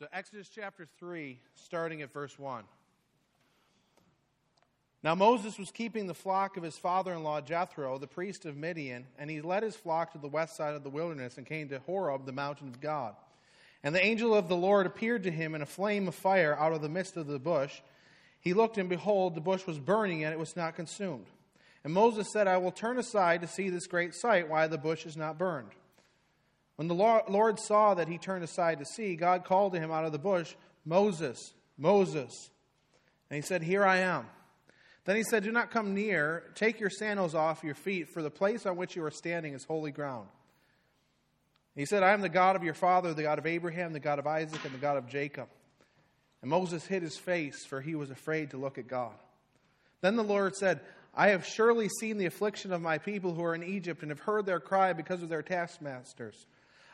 So, Exodus chapter 3, starting at verse 1. Now, Moses was keeping the flock of his father in law Jethro, the priest of Midian, and he led his flock to the west side of the wilderness and came to Horeb, the mountain of God. And the angel of the Lord appeared to him in a flame of fire out of the midst of the bush. He looked, and behold, the bush was burning, and it was not consumed. And Moses said, I will turn aside to see this great sight, why the bush is not burned. When the Lord saw that he turned aside to see, God called to him out of the bush, Moses, Moses. And he said, Here I am. Then he said, Do not come near. Take your sandals off your feet, for the place on which you are standing is holy ground. He said, I am the God of your father, the God of Abraham, the God of Isaac, and the God of Jacob. And Moses hid his face, for he was afraid to look at God. Then the Lord said, I have surely seen the affliction of my people who are in Egypt, and have heard their cry because of their taskmasters.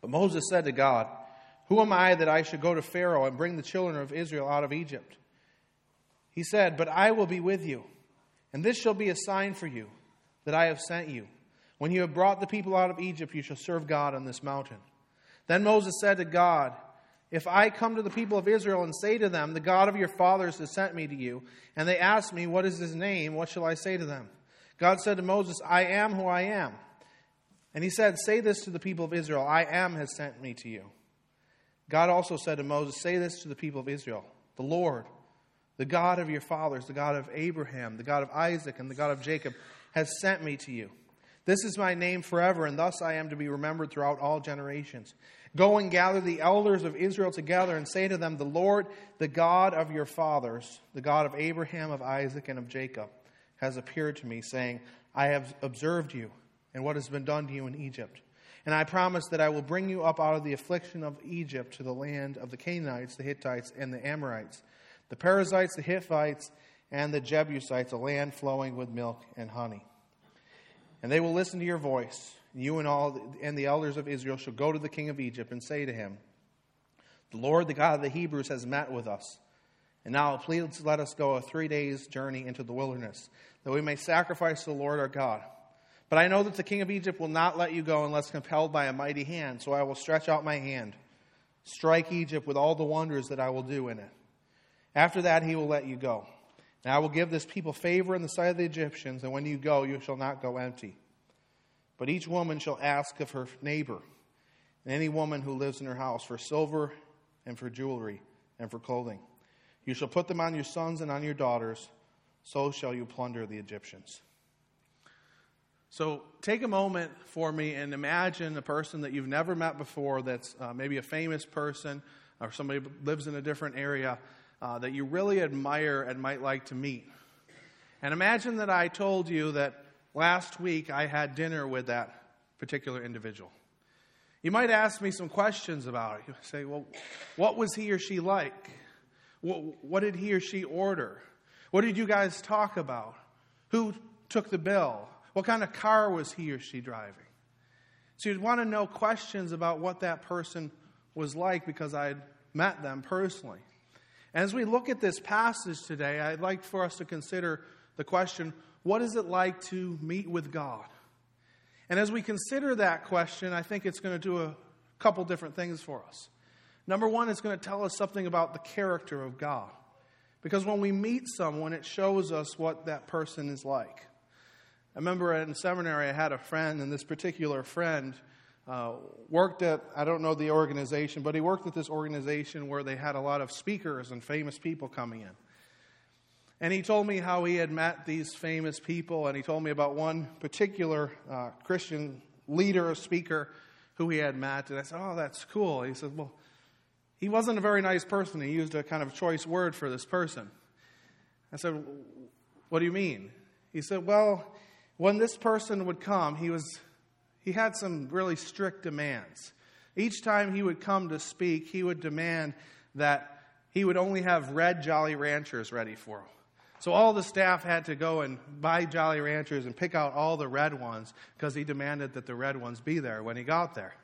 But Moses said to God, Who am I that I should go to Pharaoh and bring the children of Israel out of Egypt? He said, But I will be with you, and this shall be a sign for you that I have sent you. When you have brought the people out of Egypt, you shall serve God on this mountain. Then Moses said to God, If I come to the people of Israel and say to them, The God of your fathers has sent me to you, and they ask me, What is his name? What shall I say to them? God said to Moses, I am who I am. And he said, Say this to the people of Israel I am has sent me to you. God also said to Moses, Say this to the people of Israel The Lord, the God of your fathers, the God of Abraham, the God of Isaac, and the God of Jacob, has sent me to you. This is my name forever, and thus I am to be remembered throughout all generations. Go and gather the elders of Israel together and say to them, The Lord, the God of your fathers, the God of Abraham, of Isaac, and of Jacob, has appeared to me, saying, I have observed you and what has been done to you in Egypt. And I promise that I will bring you up out of the affliction of Egypt to the land of the Canaanites, the Hittites, and the Amorites, the Perizzites, the Hivites, and the Jebusites, a land flowing with milk and honey. And they will listen to your voice. You and all and the elders of Israel shall go to the king of Egypt and say to him, The Lord, the God of the Hebrews, has met with us. And now please let us go a three days' journey into the wilderness, that we may sacrifice to the Lord our God. But I know that the king of Egypt will not let you go unless compelled by a mighty hand, so I will stretch out my hand, strike Egypt with all the wonders that I will do in it. After that, he will let you go. And I will give this people favor in the sight of the Egyptians, and when you go, you shall not go empty. But each woman shall ask of her neighbor, and any woman who lives in her house, for silver and for jewelry and for clothing. You shall put them on your sons and on your daughters, so shall you plunder the Egyptians. So take a moment for me and imagine a person that you've never met before that's uh, maybe a famous person or somebody lives in a different area uh, that you really admire and might like to meet. And imagine that I told you that last week I had dinner with that particular individual. You might ask me some questions about it. You say, well, what was he or she like? What, what did he or she order? What did you guys talk about? Who took the bill? What kind of car was he or she driving? So you'd want to know questions about what that person was like because I'd met them personally. As we look at this passage today, I'd like for us to consider the question what is it like to meet with God? And as we consider that question, I think it's going to do a couple different things for us. Number one, it's going to tell us something about the character of God. Because when we meet someone, it shows us what that person is like. I remember in seminary, I had a friend, and this particular friend uh, worked at, I don't know the organization, but he worked at this organization where they had a lot of speakers and famous people coming in. And he told me how he had met these famous people, and he told me about one particular uh, Christian leader or speaker who he had met. And I said, Oh, that's cool. He said, Well, he wasn't a very nice person. He used a kind of choice word for this person. I said, What do you mean? He said, Well, when this person would come, he, was, he had some really strict demands. Each time he would come to speak, he would demand that he would only have red Jolly Ranchers ready for him. So all the staff had to go and buy Jolly Ranchers and pick out all the red ones because he demanded that the red ones be there when he got there.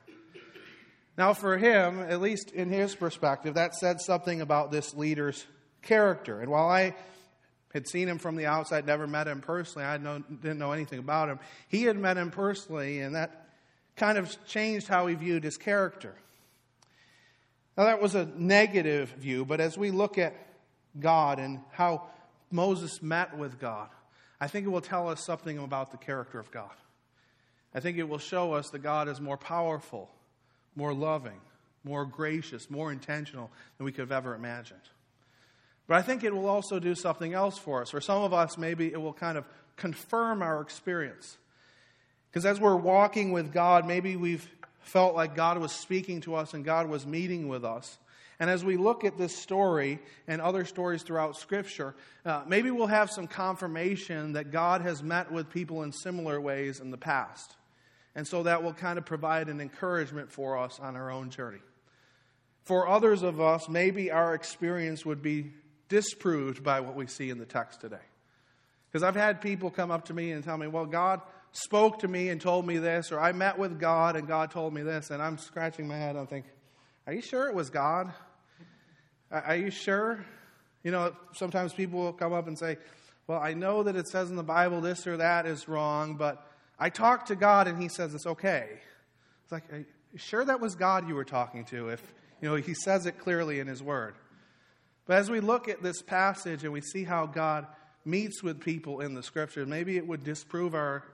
Now, for him, at least in his perspective, that said something about this leader's character. And while I had seen him from the outside, never met him personally, I didn't know anything about him, he had met him personally, and that kind of changed how he viewed his character. Now, that was a negative view, but as we look at God and how Moses met with God, I think it will tell us something about the character of God. I think it will show us that God is more powerful, more loving, more gracious, more intentional than we could have ever imagined. But I think it will also do something else for us. For some of us, maybe it will kind of confirm our experience. Because as we're walking with God, maybe we've felt like God was speaking to us and God was meeting with us. And as we look at this story and other stories throughout Scripture, uh, maybe we'll have some confirmation that God has met with people in similar ways in the past. And so that will kind of provide an encouragement for us on our own journey. For others of us, maybe our experience would be disproved by what we see in the text today. Because I've had people come up to me and tell me, well, God spoke to me and told me this, or I met with God and God told me this, and I'm scratching my head. I'm thinking, are you sure it was God? Are you sure? You know, sometimes people will come up and say, well, I know that it says in the Bible this or that is wrong, but I talked to God and he says it's okay. It's like, sure that was God you were talking to if, you know, he says it clearly in his word. But as we look at this passage and we see how God meets with people in the scriptures, maybe it would disprove our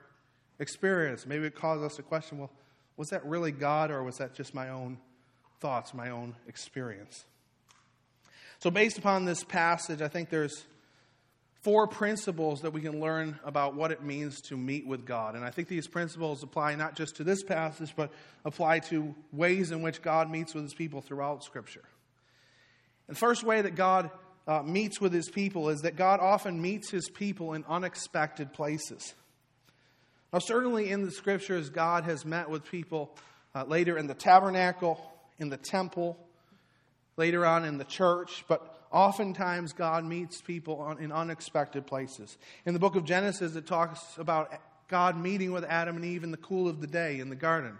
experience. Maybe it cause us to question well, was that really God or was that just my own thoughts, my own experience? So, based upon this passage, I think there's four principles that we can learn about what it means to meet with God. And I think these principles apply not just to this passage, but apply to ways in which God meets with his people throughout Scripture. The first way that God uh, meets with his people is that God often meets his people in unexpected places. Now, certainly in the scriptures, God has met with people uh, later in the tabernacle, in the temple, later on in the church, but oftentimes God meets people on, in unexpected places. In the book of Genesis, it talks about God meeting with Adam and Eve in the cool of the day in the garden.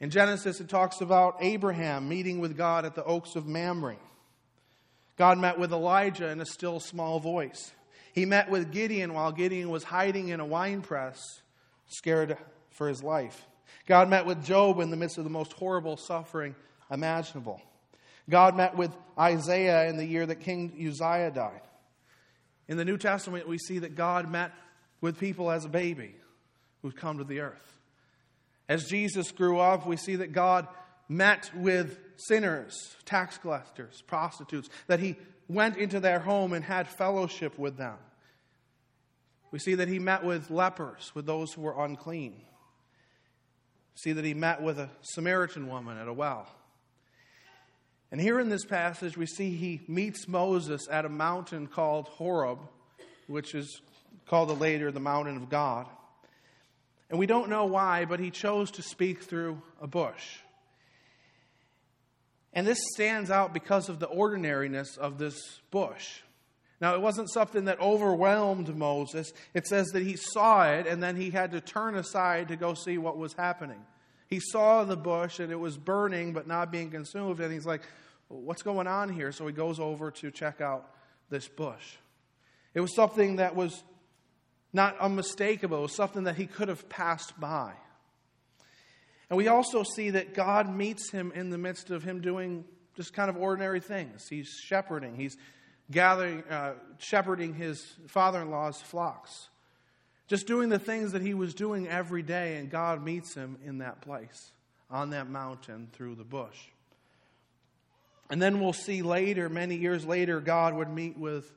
In Genesis, it talks about Abraham meeting with God at the oaks of Mamre. God met with Elijah in a still small voice. He met with Gideon while Gideon was hiding in a wine press, scared for his life. God met with Job in the midst of the most horrible suffering imaginable. God met with Isaiah in the year that King Uzziah died. In the New Testament, we see that God met with people as a baby who'd come to the earth. As Jesus grew up, we see that God met with sinners, tax collectors, prostitutes, that he went into their home and had fellowship with them. We see that he met with lepers, with those who were unclean. We see that he met with a Samaritan woman at a well. And here in this passage, we see he meets Moses at a mountain called Horeb, which is called later the mountain of God. And we don't know why, but he chose to speak through a bush. And this stands out because of the ordinariness of this bush. Now, it wasn't something that overwhelmed Moses. It says that he saw it and then he had to turn aside to go see what was happening. He saw the bush and it was burning but not being consumed. And he's like, What's going on here? So he goes over to check out this bush. It was something that was not unmistakable. Something that he could have passed by. And we also see that God meets him in the midst of him doing just kind of ordinary things. He's shepherding, he's gathering, uh, shepherding his father in law's flocks. Just doing the things that he was doing every day, and God meets him in that place, on that mountain, through the bush. And then we'll see later, many years later, God would meet with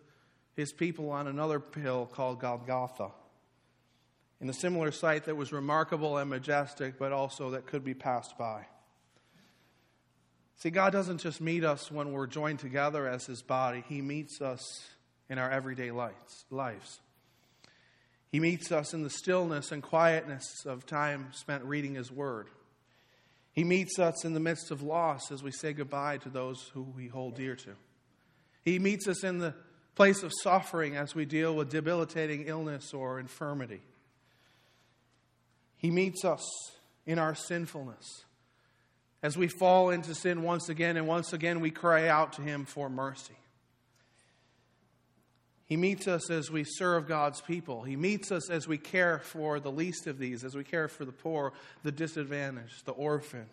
his people on another hill called Golgotha, in a similar site that was remarkable and majestic, but also that could be passed by. See, God doesn't just meet us when we're joined together as his body, he meets us in our everyday lives. He meets us in the stillness and quietness of time spent reading his word. He meets us in the midst of loss as we say goodbye to those who we hold dear to. He meets us in the place of suffering as we deal with debilitating illness or infirmity. He meets us in our sinfulness as we fall into sin once again, and once again we cry out to Him for mercy. He meets us as we serve God's people. He meets us as we care for the least of these, as we care for the poor, the disadvantaged, the orphan,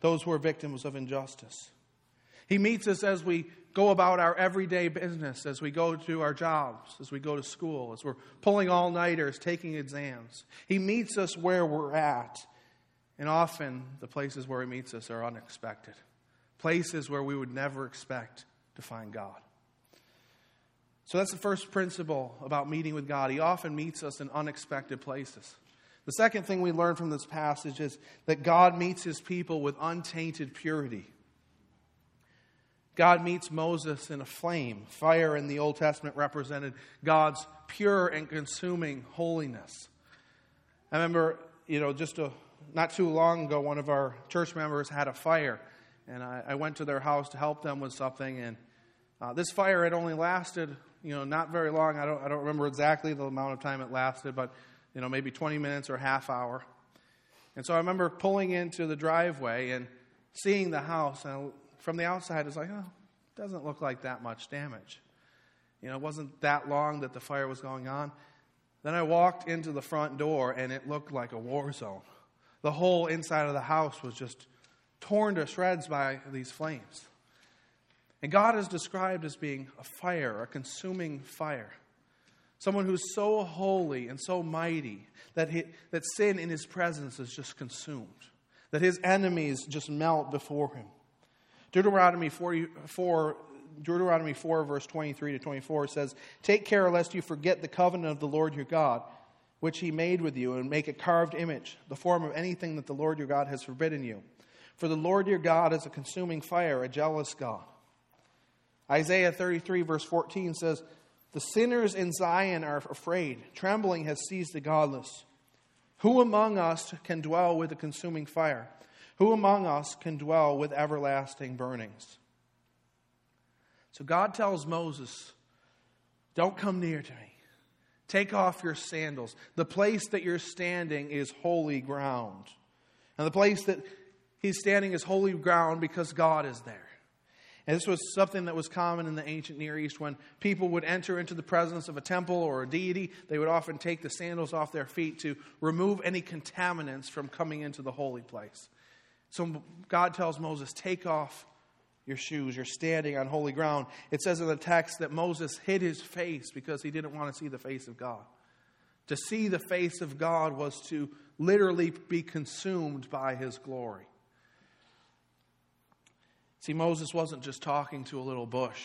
those who are victims of injustice. He meets us as we go about our everyday business, as we go to our jobs, as we go to school, as we're pulling all nighters, taking exams. He meets us where we're at. And often, the places where He meets us are unexpected, places where we would never expect to find God. So that's the first principle about meeting with God. He often meets us in unexpected places. The second thing we learn from this passage is that God meets his people with untainted purity. God meets Moses in a flame. Fire in the Old Testament represented God's pure and consuming holiness. I remember, you know, just a, not too long ago, one of our church members had a fire, and I, I went to their house to help them with something, and uh, this fire had only lasted you know, not very long. I don't, I don't remember exactly the amount of time it lasted, but, you know, maybe 20 minutes or half hour. And so I remember pulling into the driveway and seeing the house. And from the outside, it's like, oh, it doesn't look like that much damage. You know, it wasn't that long that the fire was going on. Then I walked into the front door, and it looked like a war zone. The whole inside of the house was just torn to shreds by these flames. And God is described as being a fire, a consuming fire. Someone who's so holy and so mighty that, he, that sin in his presence is just consumed, that his enemies just melt before him. Deuteronomy 4, Deuteronomy 4, verse 23 to 24 says, Take care lest you forget the covenant of the Lord your God, which he made with you, and make a carved image, the form of anything that the Lord your God has forbidden you. For the Lord your God is a consuming fire, a jealous God. Isaiah 33, verse 14 says, The sinners in Zion are afraid. Trembling has seized the godless. Who among us can dwell with the consuming fire? Who among us can dwell with everlasting burnings? So God tells Moses, Don't come near to me. Take off your sandals. The place that you're standing is holy ground. And the place that he's standing is holy ground because God is there. And this was something that was common in the ancient Near East when people would enter into the presence of a temple or a deity. They would often take the sandals off their feet to remove any contaminants from coming into the holy place. So God tells Moses, Take off your shoes. You're standing on holy ground. It says in the text that Moses hid his face because he didn't want to see the face of God. To see the face of God was to literally be consumed by his glory. See, Moses wasn't just talking to a little bush,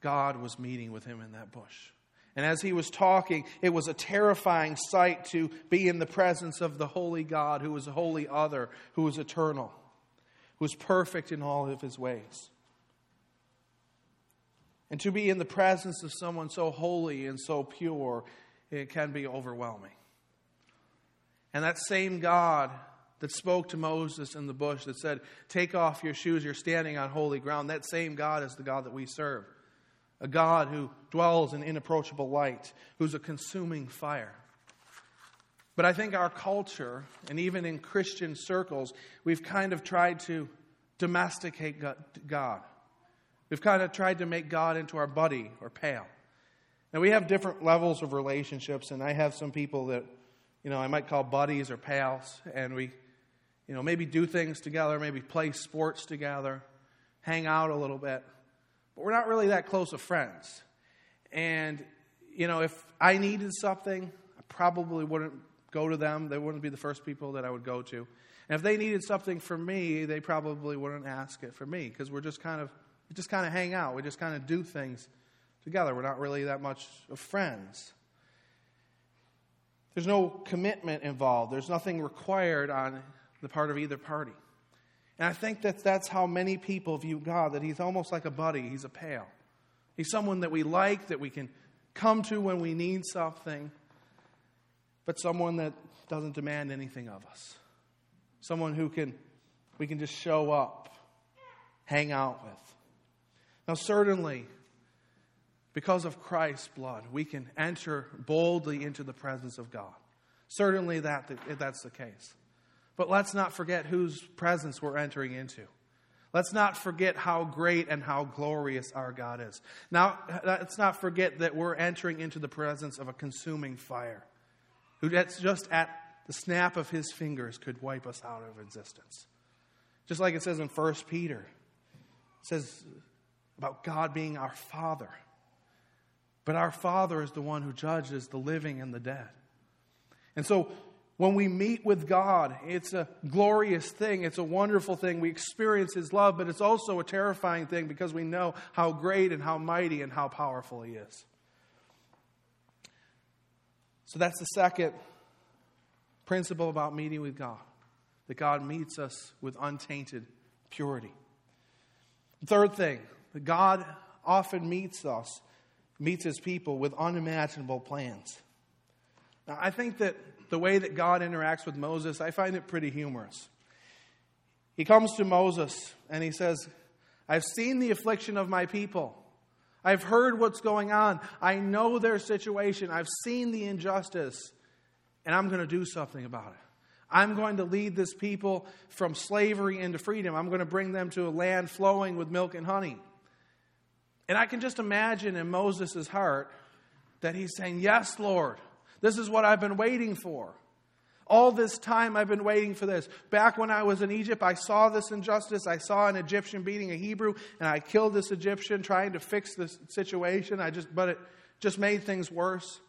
God was meeting with him in that bush. And as he was talking, it was a terrifying sight to be in the presence of the holy God who was a holy other, who was eternal, who was perfect in all of his ways. And to be in the presence of someone so holy and so pure, it can be overwhelming. And that same God that spoke to Moses in the bush that said, Take off your shoes, you're standing on holy ground. That same God is the God that we serve. A God who dwells in inapproachable light, who's a consuming fire. But I think our culture, and even in Christian circles, we've kind of tried to domesticate God. We've kind of tried to make God into our buddy or pal. Now, we have different levels of relationships, and I have some people that, you know, I might call buddies or pals, and we you know, maybe do things together, maybe play sports together, hang out a little bit. But we're not really that close of friends. And, you know, if I needed something, I probably wouldn't go to them. They wouldn't be the first people that I would go to. And if they needed something from me, they probably wouldn't ask it from me because we're just kind of we just kind of hang out. We just kind of do things together. We're not really that much of friends. There's no commitment involved. There's nothing required on the part of either party. And I think that that's how many people view God, that He's almost like a buddy, He's a pal. He's someone that we like, that we can come to when we need something, but someone that doesn't demand anything of us. someone who can we can just show up, hang out with. Now, certainly, because of Christ's blood, we can enter boldly into the presence of God. Certainly, that, that's the case. But let's not forget whose presence we're entering into. Let's not forget how great and how glorious our God is. Now, let's not forget that we're entering into the presence of a consuming fire, who just at the snap of his fingers could wipe us out of existence. Just like it says in 1 Peter, it says about God being our Father. But our Father is the one who judges the living and the dead. And so when we meet with God, it's a glorious thing. It's a wonderful thing. We experience His love, but it's also a terrifying thing because we know how great and how mighty and how powerful He is. So that's the second principle about meeting with God that God meets us with untainted purity. Third thing, that God often meets us, meets His people with unimaginable plans. Now, I think that the way that God interacts with Moses, I find it pretty humorous. He comes to Moses and he says, I've seen the affliction of my people. I've heard what's going on. I know their situation. I've seen the injustice. And I'm going to do something about it. I'm going to lead this people from slavery into freedom. I'm going to bring them to a land flowing with milk and honey. And I can just imagine in Moses' heart that he's saying, Yes, Lord, this is what I've been waiting for. All this time I've been waiting for this. Back when I was in Egypt, I saw this injustice. I saw an Egyptian beating a Hebrew, and I killed this Egyptian trying to fix this situation. I just, but it just made things worse.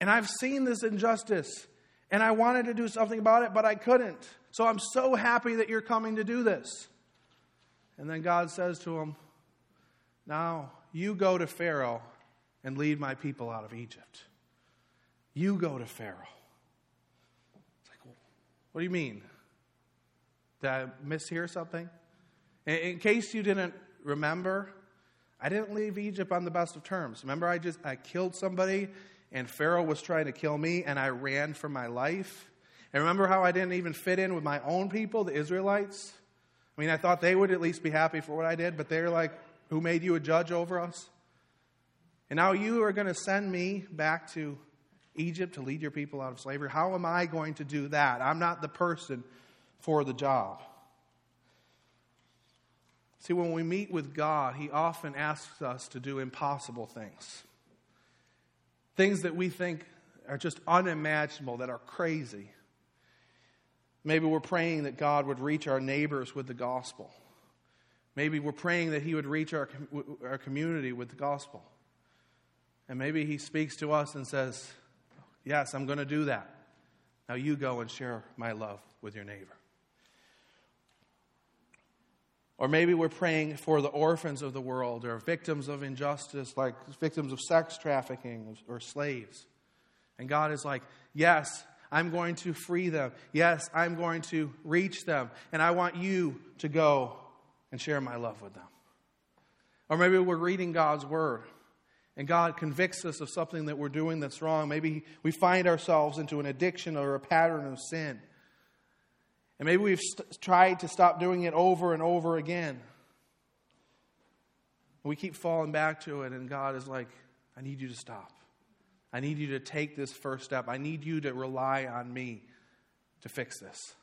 And I've seen this injustice, and I wanted to do something about it, but I couldn't. So I'm so happy that you're coming to do this. And then God says to him, Now you go to Pharaoh and lead my people out of Egypt. You go to Pharaoh. It's like, what do you mean? Did I mishear something? In case you didn't remember, I didn't leave Egypt on the best of terms. Remember, I just I killed somebody, and Pharaoh was trying to kill me, and I ran for my life. And remember how I didn't even fit in with my own people, the Israelites? I mean, I thought they would at least be happy for what I did, but they're like, "Who made you a judge over us?" And now you are going to send me back to Egypt to lead your people out of slavery? How am I going to do that? I'm not the person for the job. See, when we meet with God, He often asks us to do impossible things. Things that we think are just unimaginable, that are crazy. Maybe we're praying that God would reach our neighbors with the gospel. Maybe we're praying that He would reach our, our community with the gospel. And maybe He speaks to us and says, Yes, I'm going to do that. Now you go and share my love with your neighbor. Or maybe we're praying for the orphans of the world or victims of injustice, like victims of sex trafficking or slaves. And God is like, Yes, I'm going to free them. Yes, I'm going to reach them. And I want you to go and share my love with them. Or maybe we're reading God's word and God convicts us of something that we're doing that's wrong. Maybe we find ourselves into an addiction or a pattern of sin. And maybe we've st- tried to stop doing it over and over again. We keep falling back to it, and God is like, I need you to stop. I need you to take this first step. I need you to rely on me to fix this.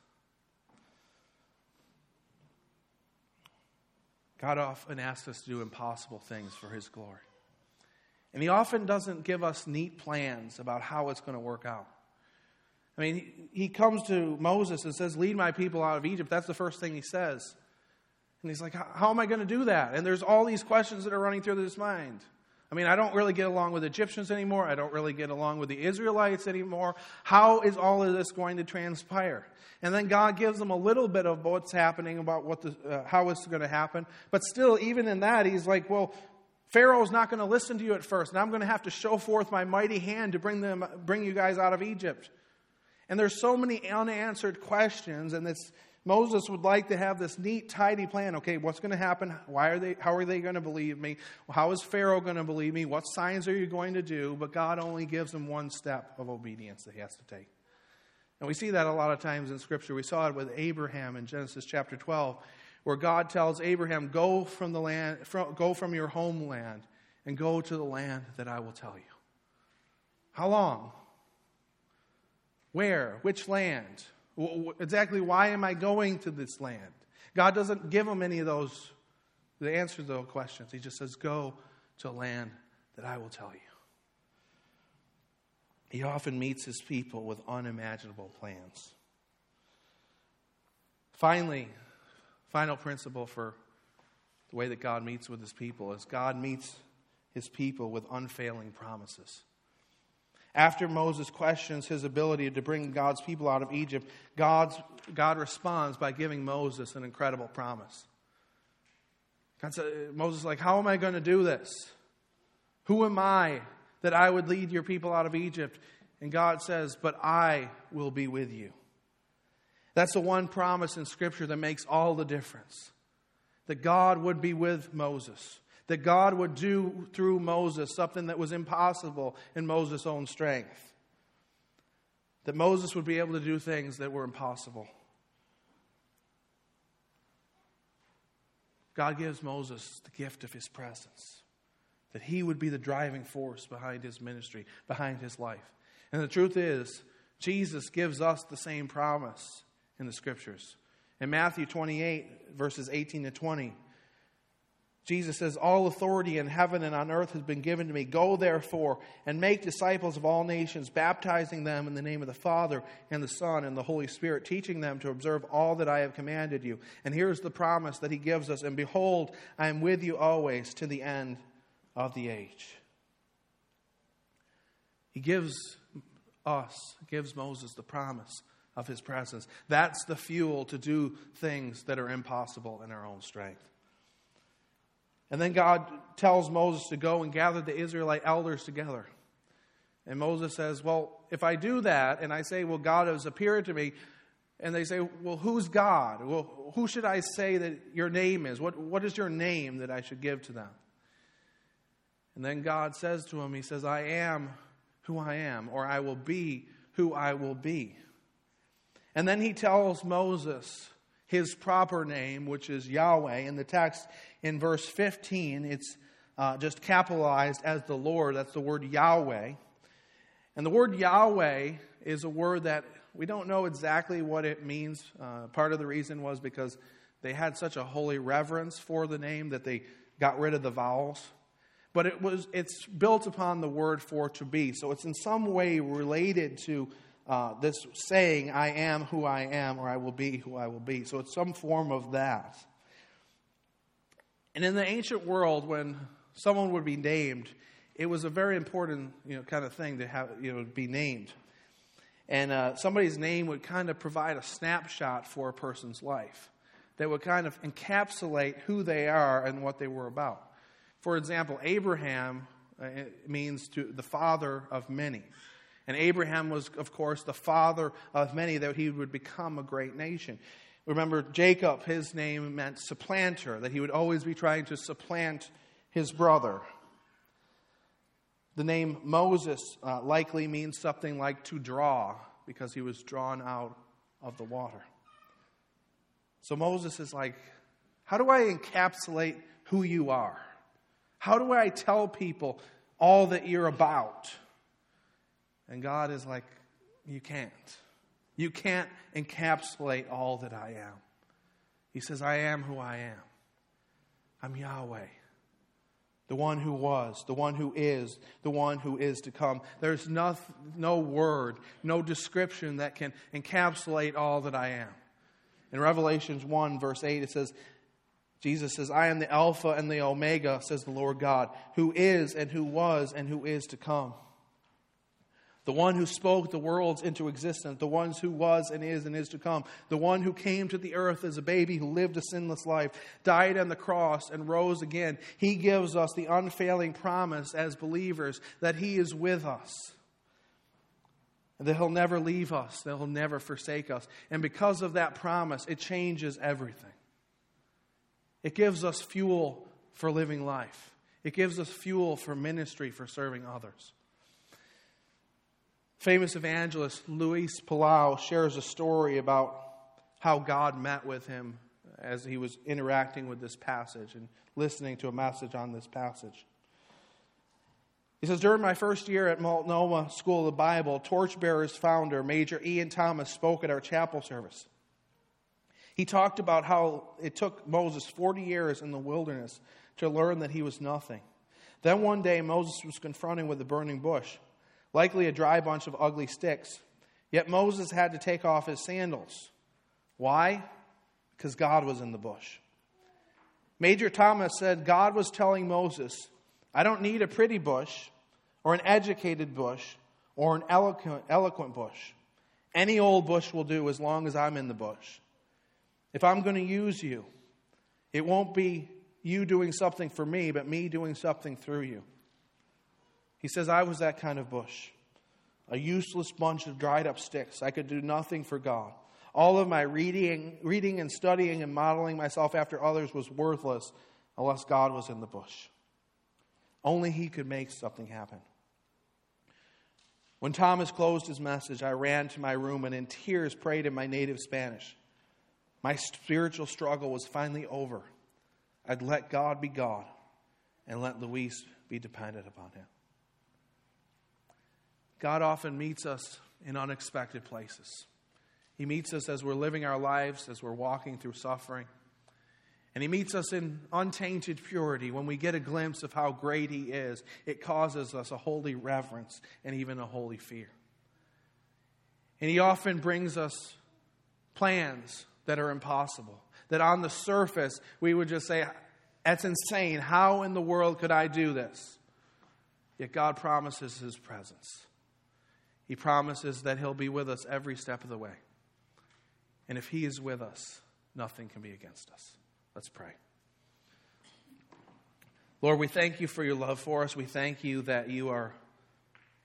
God often asks us to do impossible things for His glory. And he often doesn't give us neat plans about how it's going to work out. I mean, he, comes to Moses and says, Lead my people out of Egypt. That's the first thing he says. And he's like, How am I going to do that? And there's all these questions that are running through his mind. I mean, I don't really get along with Egyptians anymore. I don't really get along with the Israelites anymore. How is all of this going to transpire? And then God gives them a little bit of what's happening about what the, uh, how it's going to happen. But still, even in that, he's like, well, Pharaoh's not going to listen to you at first, and I'm going to have to show forth my mighty hand to bring, them, bring you guys out of Egypt. And there's so many unanswered questions, and this, Moses would like to have this neat, tidy plan. Okay, what's going to happen? Why are they, how are they going to believe me? How is Pharaoh going to believe me? What signs are you going to do? But God only gives him one step of obedience that he has to take. And we see that a lot of times in Scripture. We saw it with Abraham in Genesis chapter 12, where God tells Abraham, Go from the land, from, go from your homeland and go to the land that I will tell you. How long? Where? Which land? Exactly why am I going to this land? God doesn't give him any of those, the answers to those questions. He just says, Go to a land that I will tell you. He often meets his people with unimaginable plans. Finally, final principle for the way that God meets with his people is God meets his people with unfailing promises. After Moses questions his ability to bring God's people out of Egypt, God's, God responds by giving Moses an incredible promise. God said, Moses is like, How am I going to do this? Who am I that I would lead your people out of Egypt? And God says, But I will be with you. That's the one promise in Scripture that makes all the difference. That God would be with Moses that God would do through Moses something that was impossible in Moses' own strength. That Moses would be able to do things that were impossible. God gives Moses the gift of his presence, that he would be the driving force behind his ministry, behind his life. And the truth is, Jesus gives us the same promise in the scriptures. In Matthew 28, verses 18 to 20, Jesus says, All authority in heaven and on earth has been given to me. Go therefore and make disciples of all nations, baptizing them in the name of the Father and the Son and the Holy Spirit, teaching them to observe all that I have commanded you. And here's the promise that he gives us And behold, I am with you always to the end of the age. He gives us, gives Moses the promise of his presence. That's the fuel to do things that are impossible in our own strength. And then God tells Moses to go and gather the Israelite elders together. And Moses says, Well, if I do that and I say, Well, God has appeared to me, and they say, Well, who's God? Well, who should I say that your name is? What, what is your name that I should give to them? And then God says to him, He says, I am who I am, or I will be who I will be. And then he tells Moses his proper name, which is Yahweh. In the text in verse 15, it's uh, just capitalized as the Lord. That's the word Yahweh. And the word Yahweh is a word that we don't know exactly what it means. Uh, part of the reason was because they had such a holy reverence for the name that they got rid of the vowels. But it was, it's built upon the word for to be. So it's in some way related to uh, this saying, I am who I am, or I will be who I will be. So it's some form of that. And in the ancient world, when someone would be named, it was a very important you know, kind of thing to have you know, be named. And uh, somebody's name would kind of provide a snapshot for a person's life that would kind of encapsulate who they are and what they were about. For example, Abraham uh, means to the father of many. And Abraham was, of course, the father of many, that he would become a great nation. Remember, Jacob, his name meant supplanter, that he would always be trying to supplant his brother. The name Moses uh, likely means something like to draw, because he was drawn out of the water. So Moses is like, how do I encapsulate who you are? How do I tell people all that you're about? And God is like, You can't. You can't encapsulate all that I am. He says, I am who I am. I'm Yahweh, the one who was, the one who is, the one who is to come. There's no, no word, no description that can encapsulate all that I am. In Revelations 1, verse 8, it says, Jesus says, I am the Alpha and the Omega, says the Lord God, who is and who was and who is to come the one who spoke the worlds into existence, the one who was and is and is to come, the one who came to the earth as a baby, who lived a sinless life, died on the cross, and rose again. He gives us the unfailing promise as believers that He is with us. that he'll never leave us, that he'll never forsake us. And because of that promise, it changes everything. It gives us fuel for living life, it gives us fuel for ministry, for serving others. Famous evangelist Luis Palau shares a story about how God met with him as he was interacting with this passage and listening to a message on this passage. He says, During my first year at Multnomah School of the Bible, Torchbearers founder Major Ian Thomas spoke at our chapel service. He talked about how it took Moses 40 years in the wilderness to learn that he was nothing. Then one day, Moses was confronting with a burning bush, likely a dry bunch of ugly sticks. Yet Moses had to take off his sandals. Why? Because God was in the bush. Major Thomas said God was telling Moses, I don't need a pretty bush or an educated bush or an eloquent, eloquent bush. Any old bush will do as long as I'm in the bush. If I'm going to use you, it won't be you doing something for me, but me doing something through you. He says, I was that kind of bush, a useless bunch of dried up sticks. I could do nothing for God. All of my reading, reading and studying and modeling myself after others was worthless unless God was in the bush. Only He could make something happen. When Thomas closed his message, I ran to my room and in tears prayed in my native Spanish. My spiritual struggle was finally over. I'd let God be God and let Luis be dependent upon Him. God often meets us in unexpected places. He meets us as we're living our lives, as we're walking through suffering. And He meets us in untainted purity. When we get a glimpse of how great He is, it causes us a holy reverence and even a holy fear. And He often brings us plans that are impossible. That on the surface, we would just say, That's insane. How in the world could I do this? Yet God promises His presence. He promises that He'll be with us every step of the way. And if He is with us, nothing can be against us. Let's pray. Lord, we thank you for your love for us. We thank you that you are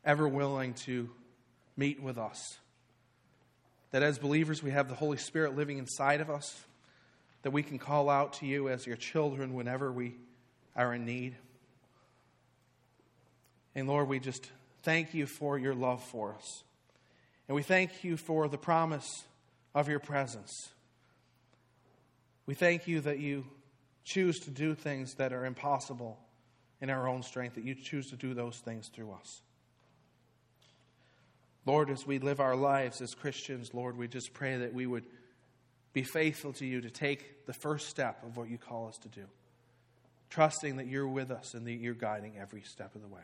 ever willing to meet with us that as believers we have the Holy Spirit living inside of us, that we can call out to you as your children whenever we are in need. And Lord, we just thank you for your love for us. And we thank you for the promise of your presence. We thank you that you choose to do things that are impossible in our own strength, that you choose to do those things through us. Lord, as we live our lives as Christians, Lord, we just pray that we would be faithful to you to take the first step of what you call us to do, trusting that you're with us and that you're guiding every step of the way.